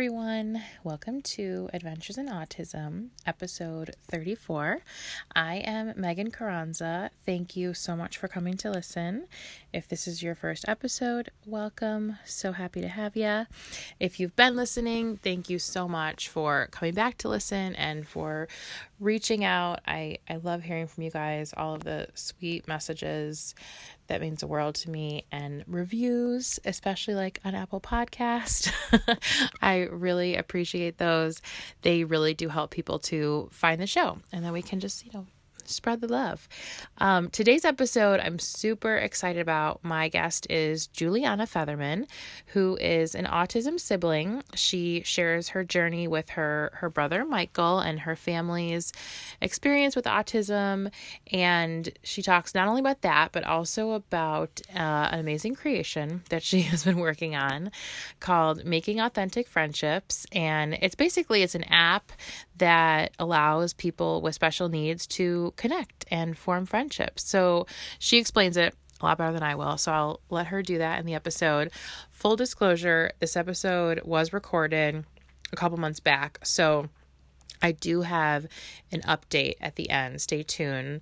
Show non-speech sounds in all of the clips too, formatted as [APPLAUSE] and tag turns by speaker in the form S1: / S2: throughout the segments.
S1: everyone. Welcome to Adventures in Autism, episode 34. I am Megan Carranza. Thank you so much for coming to listen. If this is your first episode, welcome. So happy to have you. If you've been listening, thank you so much for coming back to listen and for reaching out. I, I love hearing from you guys, all of the sweet messages. That means the world to me. And reviews, especially like on Apple Podcast. [LAUGHS] I really appreciate those. They really do help people to find the show. And then we can just, you know, spread the love. Um, today's episode, I'm super excited about. My guest is Juliana Featherman, who is an autism sibling. She shares her journey with her her brother Michael and her family's experience with autism, and she talks not only about that but also about uh, an amazing creation that she [LAUGHS] has been working on called Making Authentic Friendships, and it's basically it's an app that allows people with special needs to connect and form friendships. So she explains it a lot better than I will. So I'll let her do that in the episode. Full disclosure this episode was recorded a couple months back. So I do have an update at the end. Stay tuned.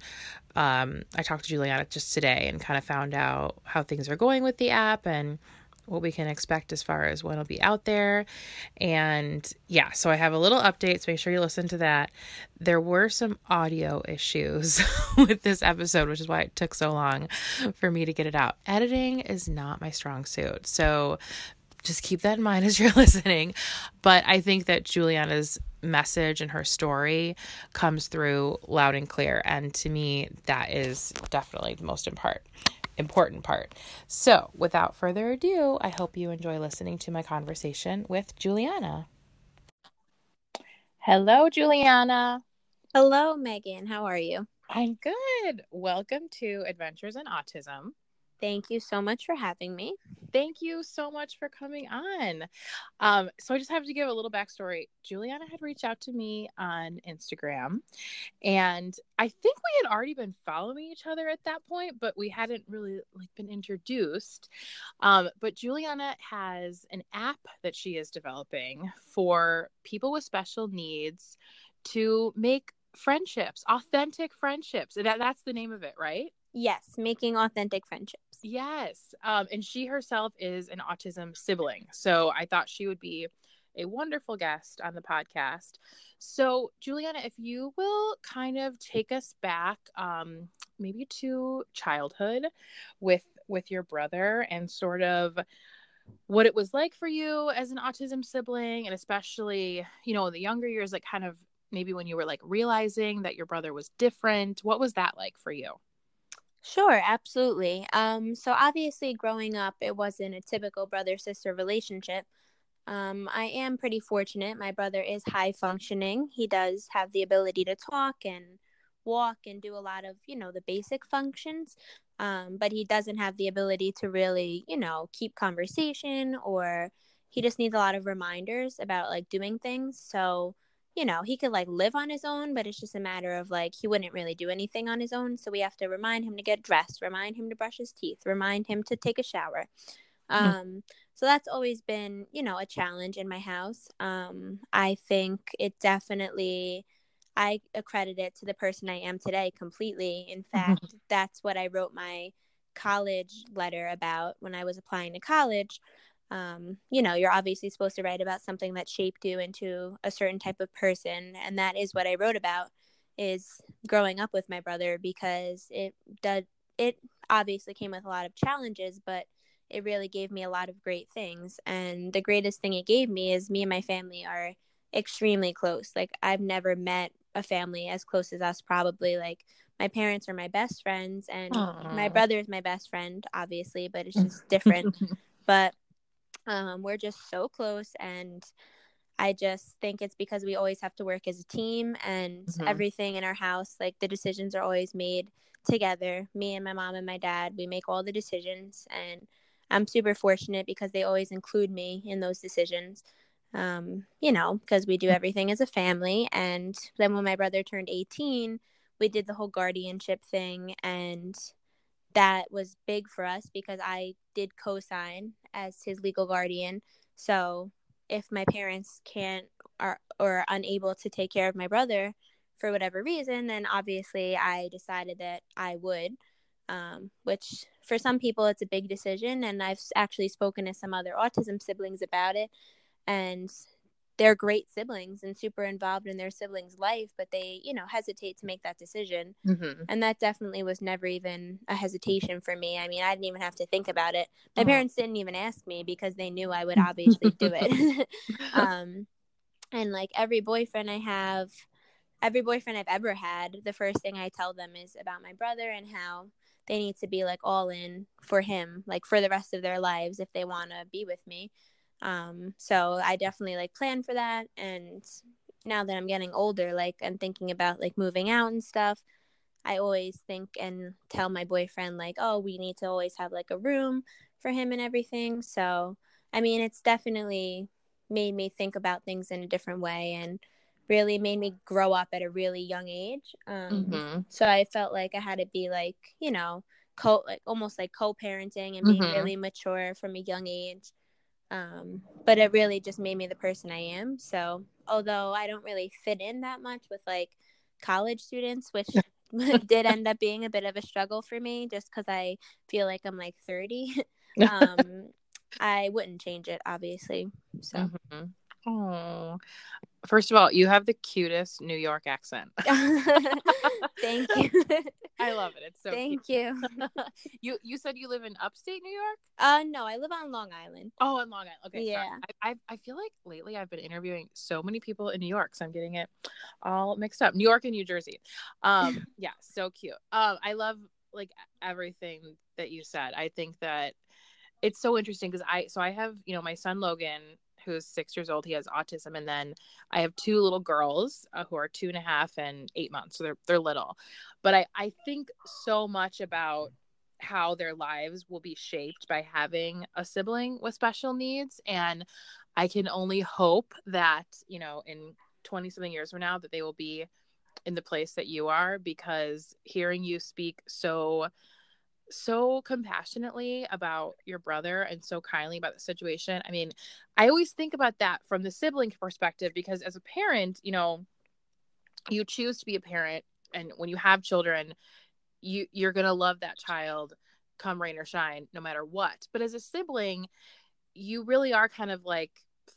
S1: Um, I talked to Juliana just today and kind of found out how things are going with the app and what we can expect as far as when it'll be out there. And yeah, so I have a little update, so make sure you listen to that. There were some audio issues [LAUGHS] with this episode, which is why it took so long for me to get it out. Editing is not my strong suit. So just keep that in mind [LAUGHS] as you're listening. But I think that Juliana's message and her story comes through loud and clear. And to me, that is definitely the most important important part. So, without further ado, I hope you enjoy listening to my conversation with Juliana. Hello, Juliana.
S2: Hello, Megan. How are you?
S1: I'm good. Welcome to Adventures in Autism.
S2: Thank you so much for having me.
S1: Thank you so much for coming on. Um, so I just have to give a little backstory. Juliana had reached out to me on Instagram, and I think we had already been following each other at that point, but we hadn't really like been introduced. Um, but Juliana has an app that she is developing for people with special needs to make friendships, authentic friendships. That, that's the name of it, right?
S2: Yes, making authentic friendships.
S1: Yes. Um, and she herself is an autism sibling. So I thought she would be a wonderful guest on the podcast. So, Juliana, if you will kind of take us back um, maybe to childhood with with your brother and sort of what it was like for you as an autism sibling and especially, you know, in the younger years like kind of maybe when you were like realizing that your brother was different. What was that like for you?
S2: Sure, absolutely. Um, so obviously, growing up, it wasn't a typical brother sister relationship. Um, I am pretty fortunate. My brother is high functioning. He does have the ability to talk and walk and do a lot of, you know, the basic functions. Um, but he doesn't have the ability to really, you know, keep conversation or he just needs a lot of reminders about like doing things. So, you know, he could like live on his own, but it's just a matter of like he wouldn't really do anything on his own. So we have to remind him to get dressed, remind him to brush his teeth, remind him to take a shower. Hmm. Um, so that's always been, you know, a challenge in my house. Um, I think it definitely, I accredit it to the person I am today completely. In [LAUGHS] fact, that's what I wrote my college letter about when I was applying to college um, you know, you're obviously supposed to write about something that shaped you into a certain type of person, and that is what I wrote about is growing up with my brother because it did it obviously came with a lot of challenges, but it really gave me a lot of great things. And the greatest thing it gave me is me and my family are extremely close. Like I've never met a family as close as us probably like my parents are my best friends and Aww. my brother is my best friend obviously but it's just [LAUGHS] different but um, we're just so close, and I just think it's because we always have to work as a team, and mm-hmm. everything in our house, like the decisions are always made together. Me and my mom and my dad, we make all the decisions, and I'm super fortunate because they always include me in those decisions. Um, you know, because we do mm. everything as a family. And then when my brother turned 18, we did the whole guardianship thing, and that was big for us because I did co sign as his legal guardian. So if my parents can't or or unable to take care of my brother for whatever reason, then obviously I decided that I would. Um, which for some people it's a big decision, and I've actually spoken to some other autism siblings about it, and they're great siblings and super involved in their siblings' life, but they, you know, hesitate to make that decision. Mm-hmm. And that definitely was never even a hesitation for me. I mean, I didn't even have to think about it. My oh. parents didn't even ask me because they knew I would [LAUGHS] obviously do it. [LAUGHS] um, and like every boyfriend I have, every boyfriend I've ever had, the first thing I tell them is about my brother and how they need to be like all in for him, like for the rest of their lives if they want to be with me. Um, so I definitely like plan for that. And now that I'm getting older, like I'm thinking about like moving out and stuff. I always think and tell my boyfriend like, oh, we need to always have like a room for him and everything. So I mean, it's definitely made me think about things in a different way and really made me grow up at a really young age. Um, mm-hmm. So I felt like I had to be like, you know, co like almost like co-parenting and being mm-hmm. really mature from a young age um, but it really just made me the person I am. So although I don't really fit in that much with like college students, which [LAUGHS] [LAUGHS] did end up being a bit of a struggle for me just because I feel like I'm like 30. [LAUGHS] um, I wouldn't change it, obviously. So. Mm-hmm.
S1: Oh, first of all, you have the cutest New York accent. [LAUGHS]
S2: Thank you. [LAUGHS]
S1: I love it. It's so
S2: Thank
S1: cute.
S2: you. [LAUGHS]
S1: you you said you live in upstate New York?
S2: Uh no, I live on Long Island.
S1: Oh, on Long Island. Okay. Yeah. I, I, I feel like lately I've been interviewing so many people in New York, so I'm getting it all mixed up. New York and New Jersey. Um yeah, so cute. Um I love like everything that you said. I think that it's so interesting because I so I have, you know, my son Logan who's six years old. He has autism, and then I have two little girls uh, who are two and a half and eight months. So they're they're little, but I I think so much about how their lives will be shaped by having a sibling with special needs, and I can only hope that you know in twenty something years from now that they will be in the place that you are because hearing you speak so so compassionately about your brother and so kindly about the situation. I mean, I always think about that from the sibling perspective because as a parent, you know, you choose to be a parent and when you have children, you you're going to love that child come rain or shine no matter what. But as a sibling, you really are kind of like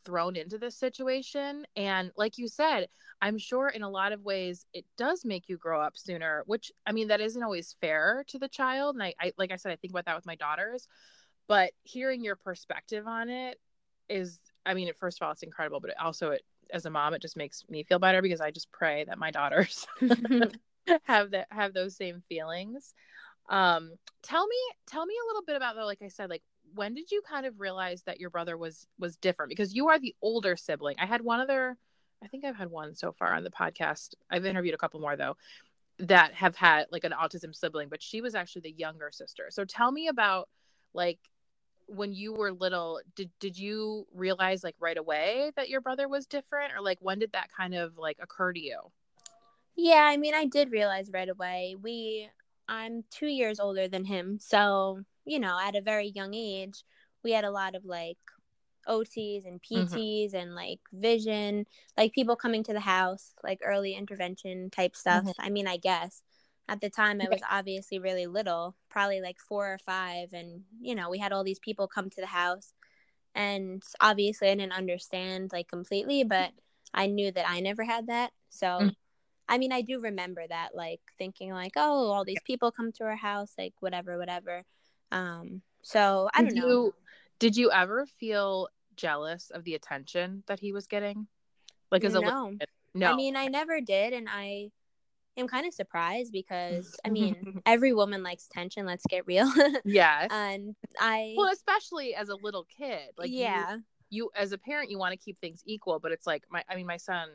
S1: thrown into this situation. And like you said i'm sure in a lot of ways it does make you grow up sooner which i mean that isn't always fair to the child. And I, I like i said i think about that with my daughters but hearing your perspective on it is i mean first of all it's incredible but it also it as a mom it just makes me feel better because i just pray that my daughters [LAUGHS] [LAUGHS] have that have those same feelings. Um tell me tell me a little bit about though like i said like when did you kind of realize that your brother was was different? Because you are the older sibling. I had one other i think i've had one so far on the podcast. I've interviewed a couple more though that have had like an autism sibling but she was actually the younger sister. So tell me about like when you were little did did you realize like right away that your brother was different? Or like when did that kind of like occur to you?
S2: Yeah i mean i did realize right away. We i'm two years older than him so you know, at a very young age, we had a lot of like OTs and PTs mm-hmm. and like vision, like people coming to the house, like early intervention type stuff. Mm-hmm. I mean, I guess at the time I was obviously really little, probably like four or five. And, you know, we had all these people come to the house. And obviously I didn't understand like completely, but I knew that I never had that. So, mm-hmm. I mean, I do remember that, like thinking, like, oh, all these people come to our house, like, whatever, whatever. Um, so I don't
S1: did
S2: know.
S1: You, did you ever feel jealous of the attention that he was getting? Like as a
S2: no. no. I mean, I never did, and I am kind of surprised because I mean, [LAUGHS] every woman likes tension. Let's get real. [LAUGHS]
S1: yeah.
S2: And I
S1: well, especially as a little kid, like yeah, you, you as a parent, you want to keep things equal, but it's like my, I mean, my son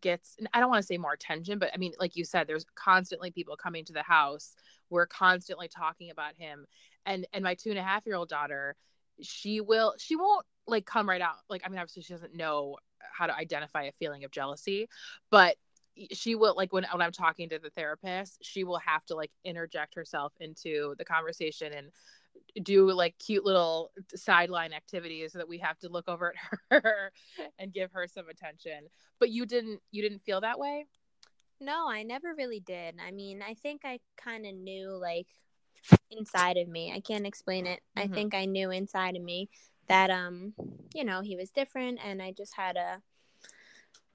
S1: gets i don't want to say more attention but i mean like you said there's constantly people coming to the house we're constantly talking about him and and my two and a half year old daughter she will she won't like come right out like i mean obviously she doesn't know how to identify a feeling of jealousy but she will like when, when i'm talking to the therapist she will have to like interject herself into the conversation and do like cute little sideline activities that we have to look over at [LAUGHS] her and give her some attention. But you didn't you didn't feel that way?
S2: No, I never really did. I mean, I think I kind of knew like inside of me. I can't explain it. Mm-hmm. I think I knew inside of me that um, you know, he was different and I just had to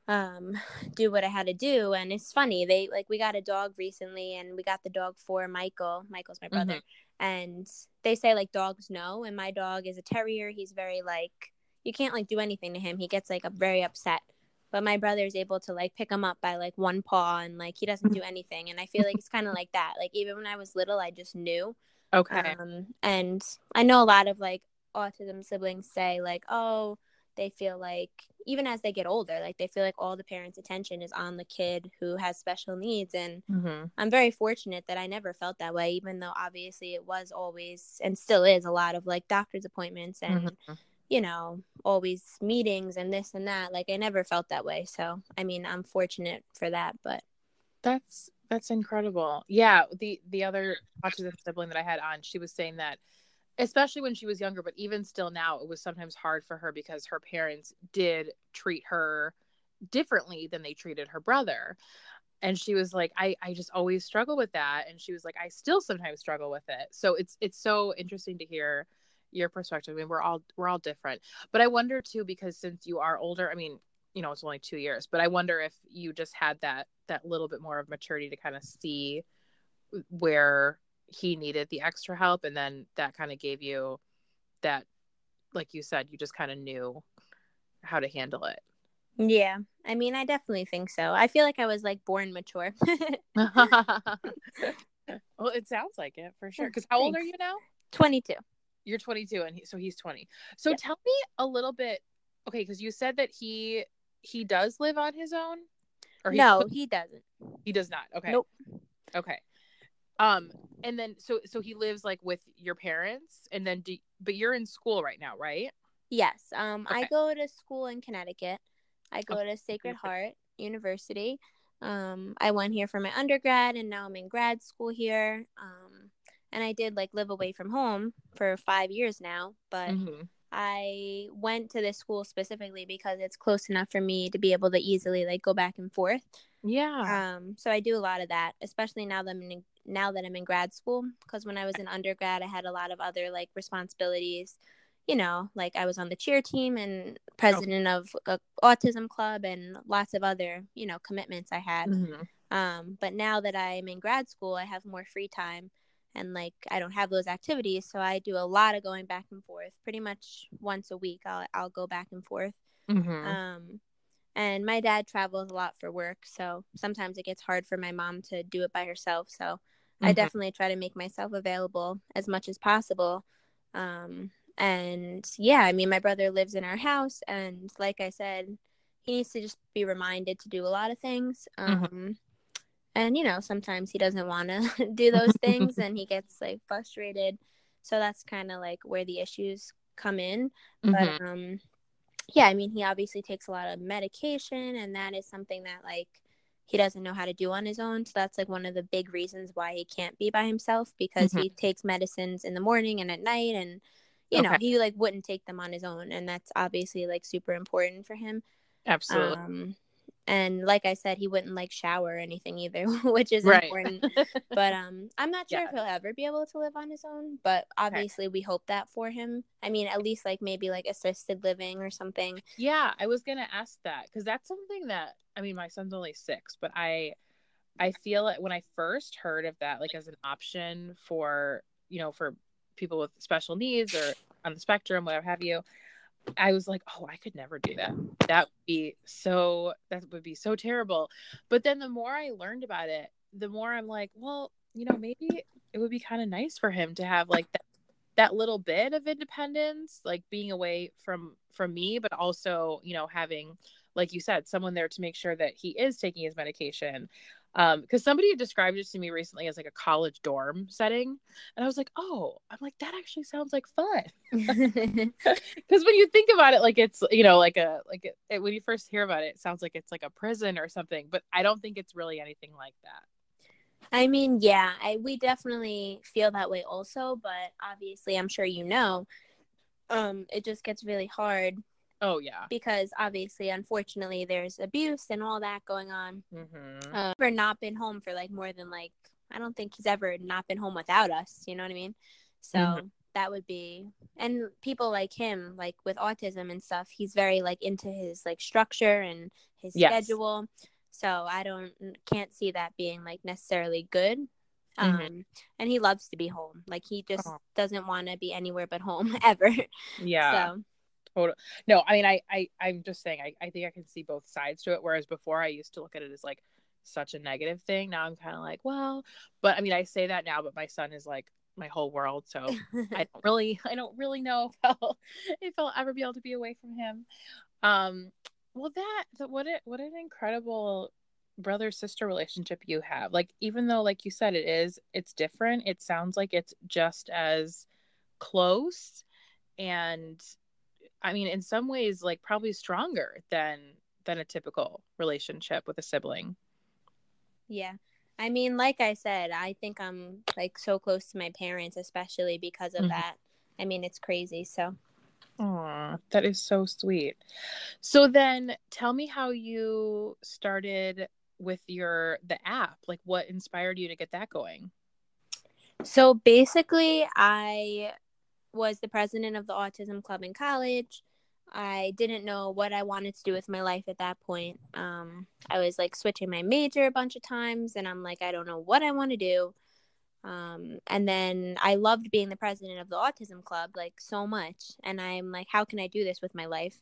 S2: um do what I had to do and it's funny they like we got a dog recently and we got the dog for Michael Michael's my brother mm-hmm. and they say like dogs know and my dog is a terrier he's very like you can't like do anything to him he gets like a very upset but my brother is able to like pick him up by like one paw and like he doesn't do anything and I feel like it's kind of like that like even when I was little I just knew
S1: okay
S2: um and I know a lot of like autism siblings say like oh they feel like even as they get older like they feel like all the parents attention is on the kid who has special needs and mm-hmm. i'm very fortunate that i never felt that way even though obviously it was always and still is a lot of like doctor's appointments and mm-hmm. You know always meetings and this and that like i never felt that way so i mean i'm fortunate for that but
S1: that's that's incredible yeah the the other autism sibling that i had on she was saying that especially when she was younger, but even still now, it was sometimes hard for her because her parents did treat her differently than they treated her brother. And she was like, I, I just always struggle with that. And she was like, I still sometimes struggle with it. So it's it's so interesting to hear your perspective. I mean, we're all we're all different. But I wonder too, because since you are older, I mean, you know, it's only two years, but I wonder if you just had that that little bit more of maturity to kind of see where he needed the extra help and then that kind of gave you that like you said you just kind of knew how to handle it
S2: yeah i mean i definitely think so i feel like i was like born mature [LAUGHS] [LAUGHS]
S1: well it sounds like it for sure because how Thanks. old are you now
S2: 22
S1: you're 22 and he, so he's 20 so yeah. tell me a little bit okay because you said that he he does live on his own
S2: or he no he doesn't
S1: he does not okay
S2: nope
S1: okay um, and then so so he lives like with your parents, and then do but you're in school right now, right?
S2: Yes. Um, okay. I go to school in Connecticut. I go okay. to Sacred Heart University. Um, I went here for my undergrad, and now I'm in grad school here. Um, and I did like live away from home for five years now, but mm-hmm. I went to this school specifically because it's close enough for me to be able to easily like go back and forth.
S1: Yeah.
S2: Um, so I do a lot of that, especially now that I'm in now that I'm in grad school because when I was in undergrad I had a lot of other like responsibilities you know like I was on the cheer team and president of a autism club and lots of other you know commitments I had mm-hmm. um but now that I'm in grad school I have more free time and like I don't have those activities so I do a lot of going back and forth pretty much once a week I'll I'll go back and forth mm-hmm. um and my dad travels a lot for work so sometimes it gets hard for my mom to do it by herself so mm-hmm. I definitely try to make myself available as much as possible. Um, and yeah, I mean, my brother lives in our house, and like I said, he needs to just be reminded to do a lot of things. Mm-hmm. Um, mm-hmm. And you know, sometimes he doesn't want to [LAUGHS] do those things, [LAUGHS] and he gets like frustrated. So that's kind of like where the issues come in. Mm-hmm. But um, yeah, I mean, he obviously takes a lot of medication, and that is something that like he doesn't know how to do on his own. So that's like one of the big reasons why he can't be by himself because mm-hmm. he takes medicines in the morning and at night and you okay. know, he like wouldn't take them on his own and that's obviously like super important for him.
S1: Absolutely. Um,
S2: and like I said, he wouldn't like shower or anything either, [LAUGHS] which is right. important. [LAUGHS] but um, I'm not sure yeah. if he'll ever be able to live on his own. But obviously, okay. we hope that for him. I mean, at least like maybe like assisted living or something.
S1: Yeah, I was gonna ask that because that's something that I mean, my son's only six, but I I feel like when I first heard of that, like as an option for you know for people with special needs or on the spectrum, whatever have you, I was like, oh, I could never do that. That would be so, that would be so terrible. But then the more I learned about it, the more I'm like, well, you know, maybe it would be kind of nice for him to have like that, that little bit of independence, like being away from from me, but also, you know, having, like you said, someone there to make sure that he is taking his medication. Um because somebody described it to me recently as like a college dorm setting. And i was like oh i'm like that actually sounds like fun. [LAUGHS] [LAUGHS] Because when you think about it like it's you know like a like it, it, when you first hear about it it sounds like it's like a prison or something but i don't think it's really anything like that.
S2: I mean, yeah, I we definitely feel that way also, but obviously, I'm sure you know, um, it just gets really hard.
S1: Oh yeah,
S2: because obviously, unfortunately, there's abuse and all that going on. Mm-hmm. Uh, never not been home for like more than like I don't think he's ever not been home without us. You know what I mean? So mm-hmm. that would be, and people like him, like with autism and stuff, he's very like into his like structure and his yes. schedule. So I don't can't see that being like necessarily good. Mm-hmm. Um mm-hmm. and he loves to be home. Like he just oh. doesn't want to be anywhere but home [LAUGHS] ever.
S1: Yeah. So Total. No, I mean I I I'm just saying I, I think I can see both sides to it. Whereas before I used to look at it as like such a negative thing. Now I'm kind of like, well, but I mean I say that now, but my son is like my whole world. So [LAUGHS] I don't really I don't really know if I'll if I'll ever be able to be away from him. Um well that what it what an incredible brother sister relationship you have like even though like you said it is it's different it sounds like it's just as close and i mean in some ways like probably stronger than than a typical relationship with a sibling
S2: yeah i mean like i said i think i'm like so close to my parents especially because of mm-hmm. that i mean it's crazy so
S1: Aw, that is so sweet. So then tell me how you started with your the app. Like what inspired you to get that going?
S2: So basically I was the president of the autism club in college. I didn't know what I wanted to do with my life at that point. Um, I was like switching my major a bunch of times, and I'm like, I don't know what I want to do. Um, and then I loved being the president of the autism club like so much. And I'm like, how can I do this with my life?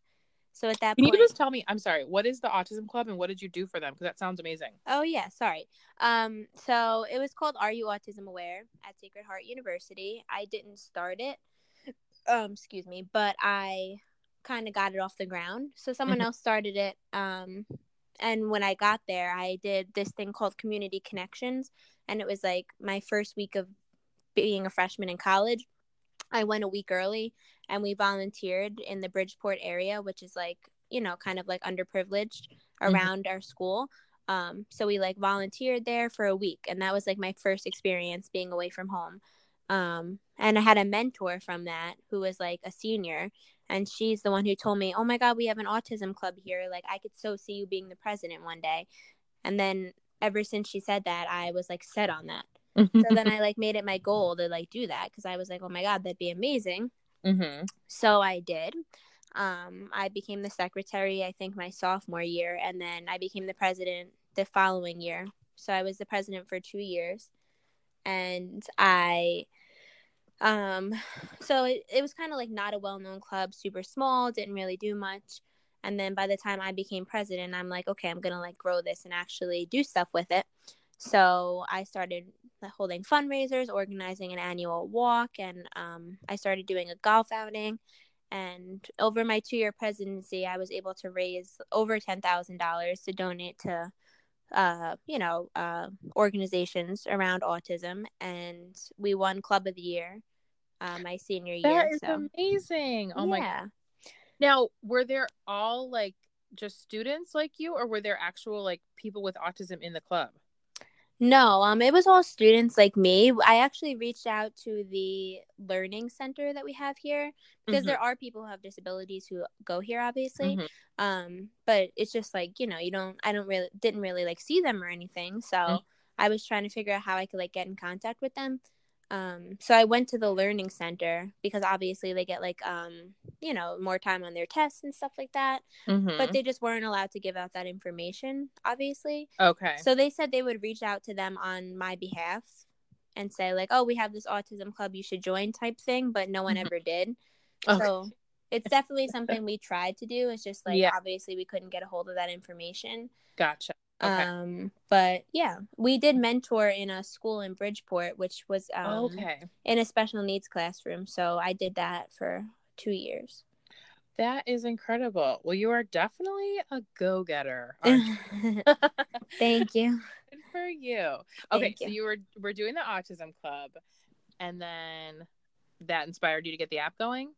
S2: So at that
S1: can
S2: point,
S1: you just tell me? I'm sorry. What is the autism club, and what did you do for them? Because that sounds amazing.
S2: Oh yeah, sorry. Um, so it was called Are You Autism Aware at Sacred Heart University. I didn't start it. Um, excuse me, but I kind of got it off the ground. So someone mm-hmm. else started it. Um, and when I got there, I did this thing called Community Connections, and it was like my first week of being a freshman in college. I went a week early and we volunteered in the Bridgeport area, which is like, you know, kind of like underprivileged mm-hmm. around mm-hmm. our school. Um, so we like volunteered there for a week, and that was like my first experience being away from home. Um, and I had a mentor from that who was like a senior, and she's the one who told me, "Oh my God, we have an autism club here. Like, I could so see you being the president one day." And then ever since she said that, I was like set on that. so then I like made it my goal to like do that because I was like, oh my god, that'd be amazing. Mm-hmm. So I did. Um, I became the secretary, I think, my sophomore year, and then I became the president the following year. So I was the president for two years, and I, um, so it, it was kind of like not a well known club, super small, didn't really do much. And then by the time I became president, I'm like, okay, I'm going to like grow this and actually do stuff with it. So I started holding fundraisers, organizing an annual walk, and um, I started doing a golf outing. And over my two year presidency, I was able to raise over $10,000 to donate to, uh, you know, uh, organizations around autism. And we won Club of the Year uh, my senior year.
S1: That is so. amazing. Oh yeah. my now, were there all like just students like you, or were there actual like people with autism in the club?
S2: No, um, it was all students like me. I actually reached out to the learning center that we have here because mm-hmm. there are people who have disabilities who go here, obviously. Mm-hmm. Um, but it's just like you know, you don't. I don't really didn't really like see them or anything, so mm-hmm. I was trying to figure out how I could like get in contact with them. Um, so I went to the learning center because obviously they get like um, you know, more time on their tests and stuff like that. Mm-hmm. But they just weren't allowed to give out that information, obviously.
S1: Okay.
S2: So they said they would reach out to them on my behalf and say like, "Oh, we have this autism club, you should join" type thing, but no one mm-hmm. ever did. Okay. So it's definitely something we tried to do. It's just like yeah. obviously we couldn't get a hold of that information.
S1: Gotcha.
S2: Okay. Um, but yeah, we did mentor in a school in Bridgeport, which was um, okay in a special needs classroom. So I did that for two years.
S1: That is incredible. Well, you are definitely a go getter. [LAUGHS]
S2: Thank you. [LAUGHS]
S1: Good for you. Okay, so you were we're doing the autism club, and then that inspired you to get the app going.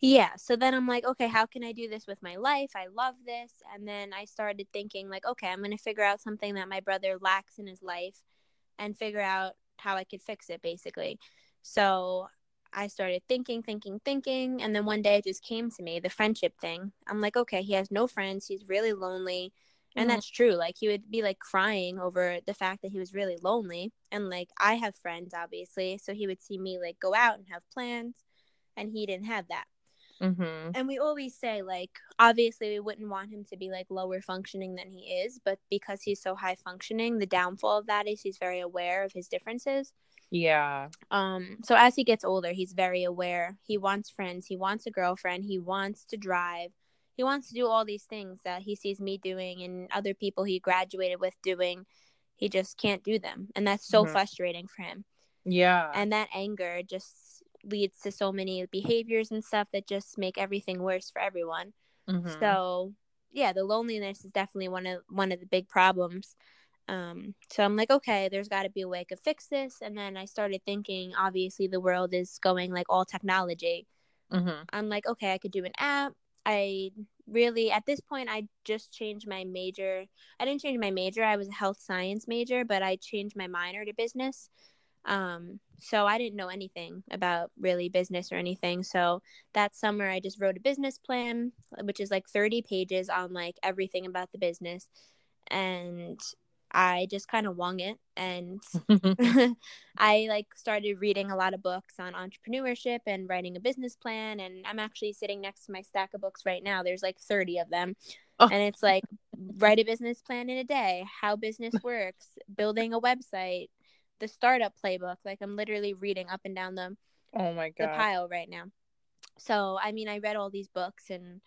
S2: Yeah. So then I'm like, okay, how can I do this with my life? I love this. And then I started thinking, like, okay, I'm going to figure out something that my brother lacks in his life and figure out how I could fix it basically. So I started thinking, thinking, thinking, and then one day it just came to me, the friendship thing. I'm like, okay, he has no friends, he's really lonely. And mm-hmm. that's true. Like he would be like crying over the fact that he was really lonely. And like I have friends obviously, so he would see me like go out and have plans and he didn't have that. Mm-hmm. And we always say, like, obviously, we wouldn't want him to be like lower functioning than he is, but because he's so high functioning, the downfall of that is he's very aware of his differences.
S1: Yeah.
S2: Um. So as he gets older, he's very aware. He wants friends. He wants a girlfriend. He wants to drive. He wants to do all these things that he sees me doing and other people he graduated with doing. He just can't do them, and that's so mm-hmm. frustrating for him.
S1: Yeah.
S2: And that anger just leads to so many behaviors and stuff that just make everything worse for everyone. Mm-hmm. So yeah, the loneliness is definitely one of one of the big problems. Um, so I'm like, okay, there's got to be a way to fix this. And then I started thinking, obviously, the world is going like all technology. Mm-hmm. I'm like, okay, I could do an app. I really, at this point, I just changed my major. I didn't change my major. I was a health science major, but I changed my minor to business. Um, so I didn't know anything about really business or anything. So that summer I just wrote a business plan, which is like 30 pages on like everything about the business. And I just kind of wung it and [LAUGHS] [LAUGHS] I like started reading a lot of books on entrepreneurship and writing a business plan and I'm actually sitting next to my stack of books right now. There's like 30 of them. Oh. And it's like write a business plan in a day, how business works, building a website, the startup playbook. Like I'm literally reading up and down the
S1: oh my god
S2: the pile right now. So I mean, I read all these books and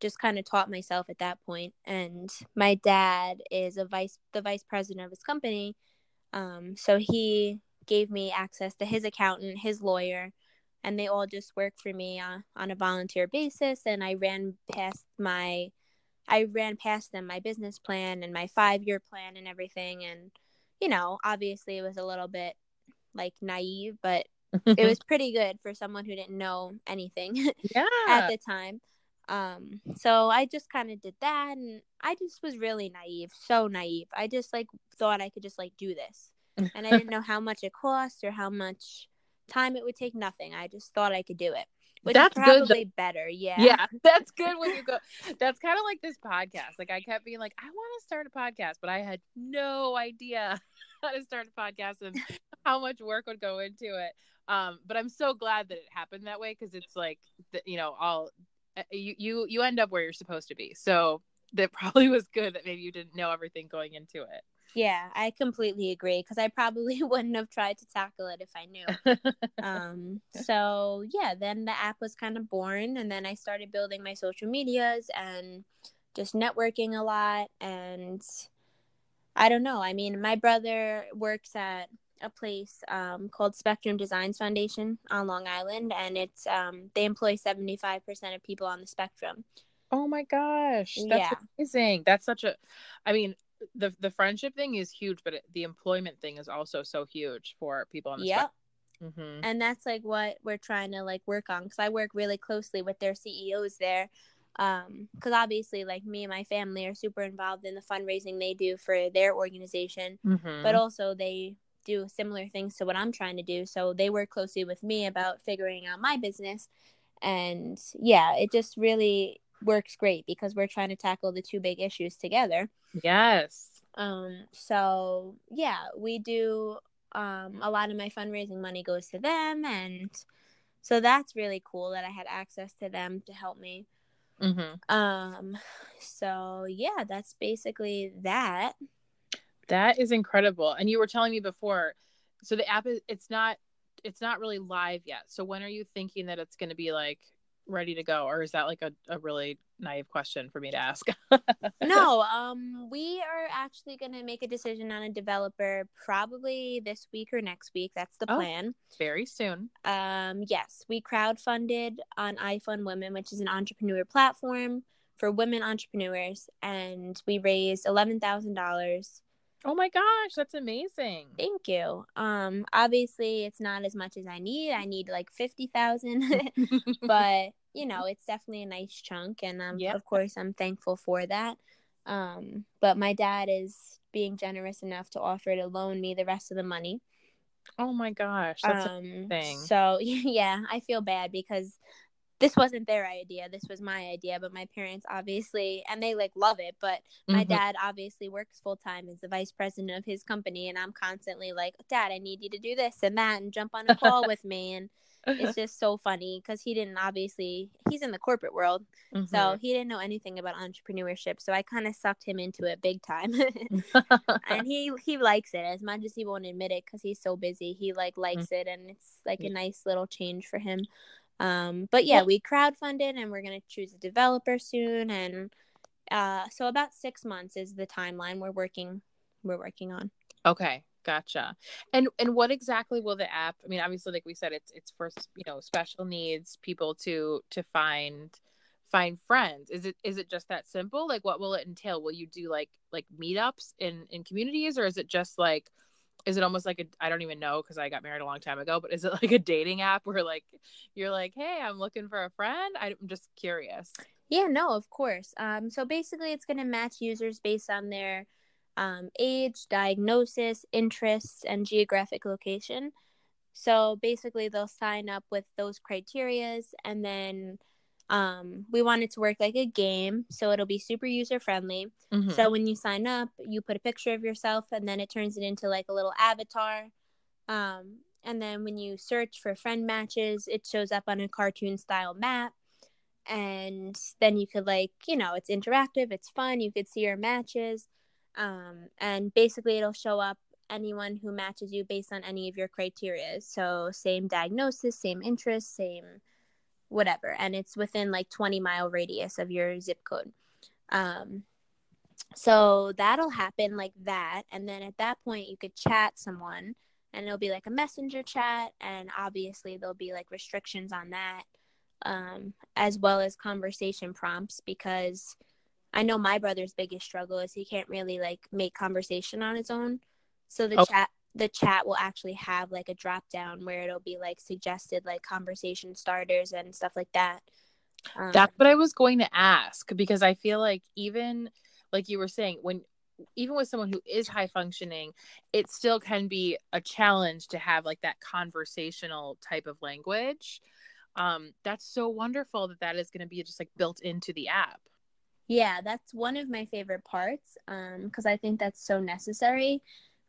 S2: just kind of taught myself at that point. And my dad is a vice the vice president of his company, um, so he gave me access to his accountant, his lawyer, and they all just worked for me uh, on a volunteer basis. And I ran past my I ran past them my business plan and my five year plan and everything and you know, obviously it was a little bit like naive, but it [LAUGHS] was pretty good for someone who didn't know anything [LAUGHS]
S1: yeah.
S2: at the time. Um, so I just kind of did that and I just was really naive, so naive. I just like thought I could just like do this. And I didn't [LAUGHS] know how much it cost or how much time it would take, nothing. I just thought I could do it. Which that's is probably good. better. Yeah.
S1: Yeah. [LAUGHS] That's good when you go. That's kind of like this podcast. Like I kept being like, I want to start a podcast, but I had no idea [LAUGHS] how to start a podcast and how much work would go into it. Um, but I'm so glad that it happened that way because it's like, the, you know, all uh, you you you end up where you're supposed to be. So that [LAUGHS] probably was good that maybe you didn't know everything going into it.
S2: Yeah, I completely agree because I probably [LAUGHS] wouldn't have tried to tackle it if I knew. [LAUGHS] um, so yeah, then the app was kind of born, and then I started building my social medias and just networking a lot. And I don't know. I mean, my brother works at a place um, called Spectrum Designs Foundation on Long Island, and it's um, they employ seventy five percent of people on the spectrum.
S1: Oh my gosh, that's yeah. amazing! That's such a, I mean, the the friendship thing is huge, but it, the employment thing is also so huge for people on the yep.
S2: Mm-hmm. And that's like what we're trying to like work on because I work really closely with their CEOs there. Um, because obviously, like me and my family are super involved in the fundraising they do for their organization, mm-hmm. but also they do similar things to what I'm trying to do. So they work closely with me about figuring out my business. And yeah, it just really works great because we're trying to tackle the two big issues together.
S1: Yes.
S2: Um so yeah, we do um a lot of my fundraising money goes to them and so that's really cool that I had access to them to help me. Mm-hmm. Um so yeah, that's basically that.
S1: That is incredible. And you were telling me before so the app is it's not it's not really live yet. So when are you thinking that it's going to be like ready to go or is that like a, a really naive question for me to ask? [LAUGHS]
S2: No um we are actually going to make a decision on a developer probably this week or next week. That's the oh, plan.
S1: oh, very soon.
S2: Um yes we crowdfunded on iFund Women which is an entrepreneur platform for women entrepreneurs and we raised $11000
S1: Oh my gosh, that's amazing.
S2: Thank you. Um obviously it's not as much as I need. I need like 50,000. [LAUGHS] [LAUGHS] but, you know, it's definitely a nice chunk and um yep. of course I'm thankful for that. Um but my dad is being generous enough to offer to loan me the rest of the money.
S1: Oh my gosh, that's
S2: um,
S1: a thing.
S2: So [LAUGHS] yeah, I feel bad because this wasn't their idea. This was my idea, but my parents obviously and they like love it, but my
S1: Mm-hmm.
S2: dad obviously works full time as the vice president of his company and I'm constantly like, "Dad, I need you to do this and that and jump on a call [LAUGHS] with me." And it's just so funny cuz he didn't obviously he's in the corporate world,
S1: Mhm.
S2: so he didn't know anything about entrepreneurship. So I kind of sucked him into it big time. [LAUGHS] [LAUGHS] and he he likes it as much as he won't admit it because he's so busy he like likes it and it's like a nice little change for him um but yeah we crowdfunded and we're gonna choose a developer soon and uh so about six months is the timeline we're working we're working on
S1: Okay, gotcha. And and what exactly will the app? I mean, obviously, like we said, it's it's for you know special needs people to to find find friends. Is it is it just that simple? Like, what will it entail? Will you do like like meetups in in communities, or is it just like is it almost like a I don't even know because I got married a long time ago, but is it [LAUGHS] like a dating app where like you're like, hey, I'm looking for a friend? I'm just curious.
S2: yeah no of course um so basically it's gonna match users based on their um, age diagnosis interests and geographic location so basically they'll sign up with those criterias and then um, we want it to work like a game so it'll be super user friendly
S1: Mhm.
S2: so when you sign up you put a picture of yourself and then it turns it into like a little avatar. Um, and then when you search for friend matches it shows up on a cartoon style map. And then you could like you know it's interactive it's fun you could see your matches. Um, and basically it'll show up anyone who matches you based on any of your criteria. So same diagnosis same interest same whatever and it's within like 20 mile radius of your zip code um, so that'll happen like that and then at that point you could chat someone and it'll be like a messenger chat and obviously there'll be like restrictions on that um, as well as conversation prompts because i know my brother's biggest struggle is he can't really like make conversation on his own so the
S1: Oh.
S2: chat the chat will actually have like a drop down where it'll be like suggested like conversation starters and stuff like that um,
S1: That's what I was going to ask because I feel like even like you were saying when even with someone who is high functioning, it still can be a challenge to have like that conversational type of language. Um, that's so wonderful that that is going to be just like built into the app.
S2: yeah that's one of my favorite parts um because i think that's so necessary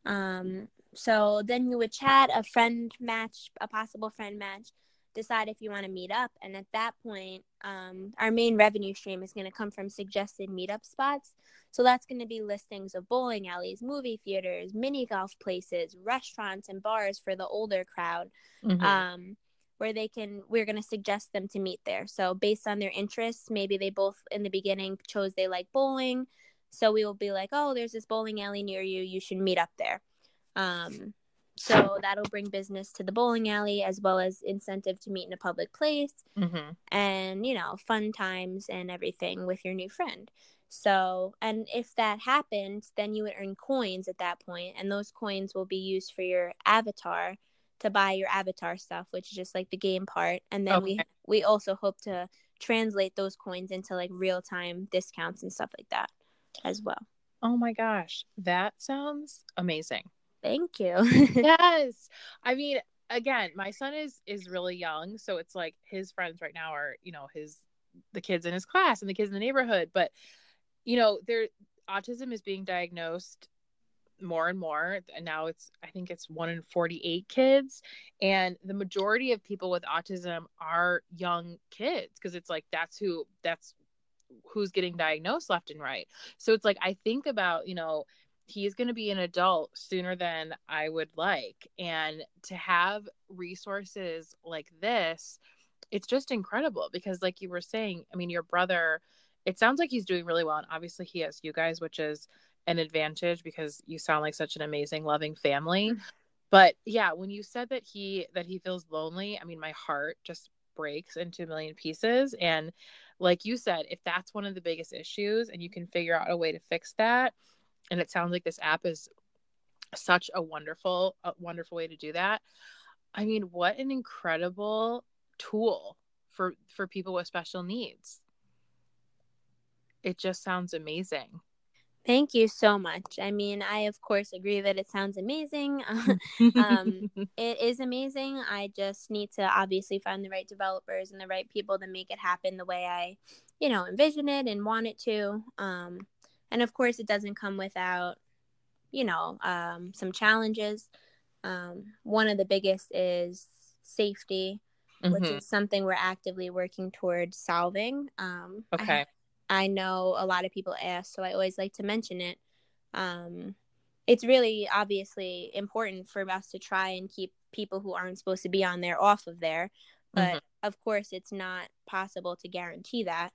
S2: um so then you would chat a friend match a possible friend match decide if you want to meet up. And at that point um our main revenue stream is going to come from suggested meetup spots. So that's going to be listings of bowling alleys movie theaters mini golf places restaurants and bars for the older crowd um, where they can we're going to suggest them to meet there. So based on their interests maybe they both in the beginning chose they like bowling. So we will be like oh there's this bowling alley near you. You should meet up there um, so that'll bring business to the bowling alley as well as incentive to meet in a public place
S1: hmm
S2: and you know fun times and everything with your new friend. So and if that happened then you would earn coins at that point and those coins will be used for your avatar to buy your avatar stuff which is just like the game part. And then we we also hope to translate those coins into like real time discounts and stuff like that as well.
S1: Oh my gosh, that sounds amazing.
S2: Thank you. [LAUGHS]
S1: Yes. I mean again my son is is really young so it's like his friends right now are you know his the kids in his class and the kids in the neighborhood but you know there autism is being diagnosed more and more and now it's i think it's 1 in 48 kids and the majority of people with autism are young kids because it's like that's who that's who's getting diagnosed left and right. So it's like i think about you know he's going to be an adult sooner than I would like. And to have resources like this, it's just incredible because, like you were saying, I mean, your brother, it sounds like he's doing really well. And obviously, he has you guys, which is an advantage because you sound like such an amazing, loving family.
S2: Mm.
S1: But yeah, when you said that he that he feels lonely, I mean, my heart just breaks into a million pieces. And like you said, if that's one of the biggest issues and you can figure out a way to fix that, and it sounds like this app is such a wonderful a wonderful way to do that i mean what an incredible tool for for people with special needs it just sounds amazing
S2: Thank you so much. I mean, I of course agree that it sounds amazing. [LAUGHS] um, [LAUGHS] it is amazing. I just need to obviously find the right developers and the right people to make it happen the way I, you know, envision it and want it to. Um, and of course, it doesn't come without, you know, um, some challenges. Um, one of the biggest is safety, mm-hmm. which is something we're actively working towards solving. Um,
S1: okay.
S2: I know a lot of people ask, so I always like to mention it. Um, it's really obviously important for us to try and keep people who aren't supposed to be on there off of there. But mm-hmm. of course, it's not possible to guarantee that,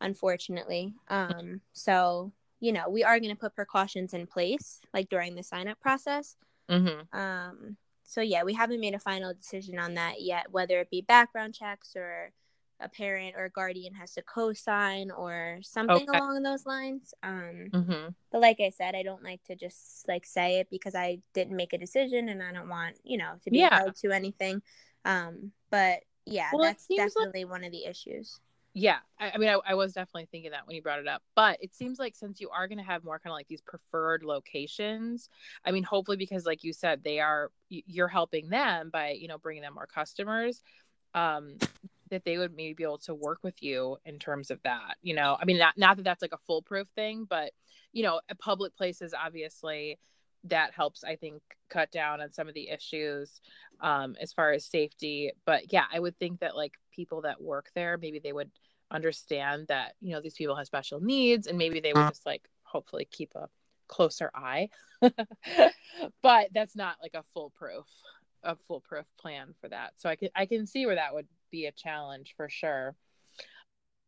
S2: unfortunately. Um, so, you know, we are going to put precautions in place, like during the sign up process.
S1: Mm-hmm.
S2: Um, so, yeah, we haven't made a final decision on that yet, whether it be background checks or a parent or a guardian has to co-sign or something okay. along those lines um
S1: mm-hmm.
S2: but like i said i don't like to just like say it because i didn't make a decision and i don't want you know to be yeah. held to anything um but yeah well, that's definitely like... one of the issues
S1: yeah I, I mean I, I, was definitely thinking that when you brought it up but it seems like since you are going to have more kind of like these preferred locations i mean hopefully because like you said they are you're helping them by you know bringing them more customers um that they would maybe be able to work with you in terms of that you know? I mean not, not that that's like a foolproof thing but you know public places obviously that helps i think cut down on some of the issues um, as far as safety but yeah i would think that like people that work there maybe they would understand that you know these people have special needs and maybe they would just like hopefully keep a closer eye [LAUGHS] but that's not like a foolproof a foolproof plan for that so i can i can see where that would be a challenge for sure.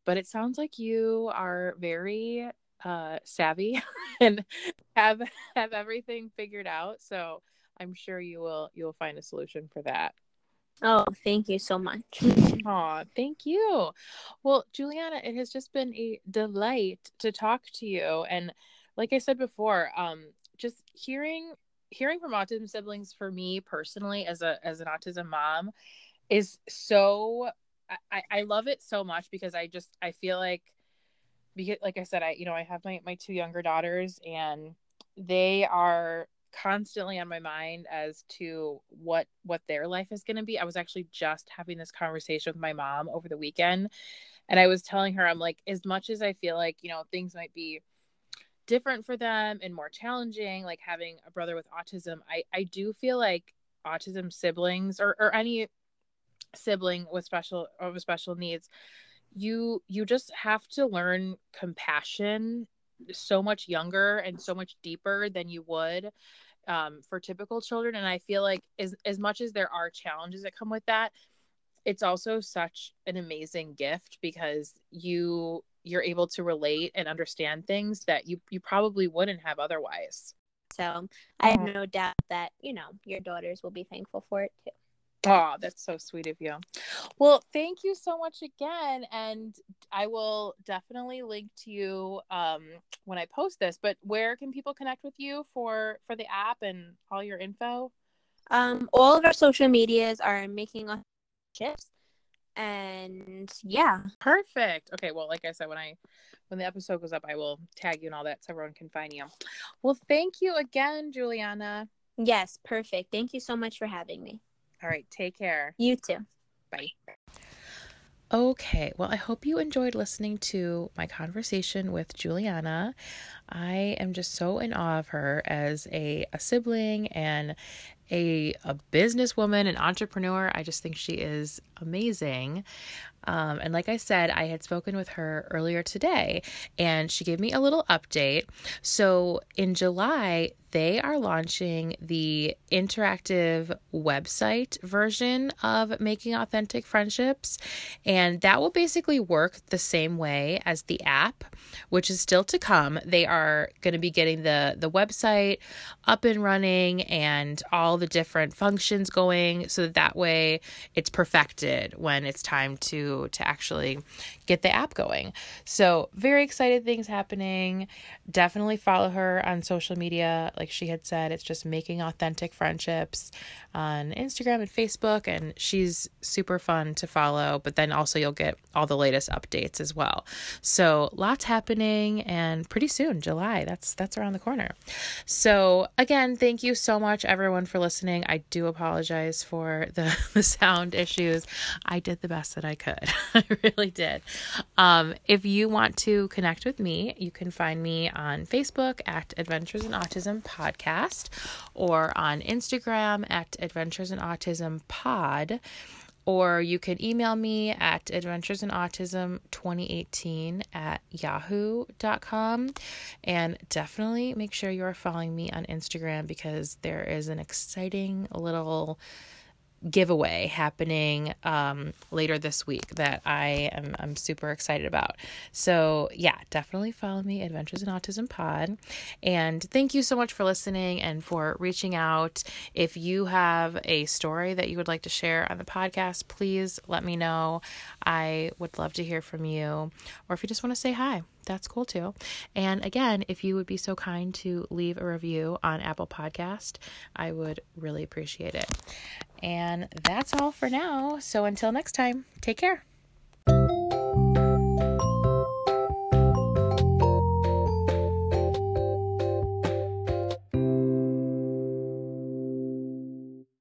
S1: But it sounds like you are very uh, savvy [LAUGHS] and have have everything figured out. So I'm sure you will you will find a solution for that.
S2: Oh, thank you so much. [LAUGHS]
S1: Aw, thank you. Well, Juliana, it has just been a delight to talk to you. And like I said before, um, just hearing hearing from autism siblings for me personally as a as an autism mom is so I, I love it so much because I just I feel like because like I said I you know I have my my two younger daughters and they are constantly on my mind as to what what their life is going to be. I was actually just having this conversation with my mom over the weekend and I was telling her I'm like as much as I feel like, you know, things might be different for them and more challenging like having a brother with autism, I I do feel like autism siblings or or any sibling with special or with special needs you you just have to learn compassion so much younger and so much deeper than you would um, for typical children. And i feel like as, as much as there are challenges that come with that it's also such an amazing gift because you you're able to relate and understand things that you you probably wouldn't have otherwise.
S2: So i have no doubt that you know your daughters will be thankful for it too
S1: Oh, that's so sweet of you. Well, thank you so much again. And I will definitely link to you um, when I post this. But where can people connect with you for for the app and all your info?
S2: Um, all of our social medias are making a shifts. And yeah.
S1: Perfect. Okay, well, like I said, when I when the episode goes up, I will tag you and all that so everyone can find you. Well, thank you again, Juliana.
S2: Yes, perfect. Thank you so much for having me.
S1: All right. Take care.
S2: You too.
S1: Bye. Okay, well, I hope you enjoyed listening to my conversation with Juliana. I am just so in awe of her as a, a sibling and a, a businesswoman, an entrepreneur. I just think she is amazing. Um, and like I said, I had spoken with her earlier today and she gave me a little update. So in July, they are launching the interactive website version of Making Authentic Friendships. And that will basically work the same way as the app, which is still to come. They are going to be getting the, the website up and running and all the different functions going so that, that way it's perfected when it's time to to actually get the app going. So, very excited things happening. Definitely follow her on social media. Like she had said, it's just making authentic friendships on Instagram and Facebook. And she's super fun to follow. But then also, you'll get all the latest updates as well. So, lots happening. And pretty soon, July. That's that's around the corner. So again, thank you so much everyone for listening. I do apologize for the, [LAUGHS] the sound issues. I did the best that I could. [LAUGHS] I really did. Um, if you want to connect with me, you can find me on Facebook at Adventures in Autism Podcast or on Instagram at Adventures in Autism Pod or you can email me at adventuresinautism2018 at yahoo.com and definitely make sure you are following me on instagram because there is an exciting little giveaway happening um, later this week that I am I'm super excited about. So yeah, definitely follow me, Adventures in Autism Pod. And thank you so much for listening and for reaching out. If you have a story that you would like to share on the podcast, please let me know. I would love to hear from you. Or if you just want to say hi, that's cool too. And again, if you would be so kind to leave a review on Apple Podcast, I would really appreciate it. And that's all for now. So until next time, take care.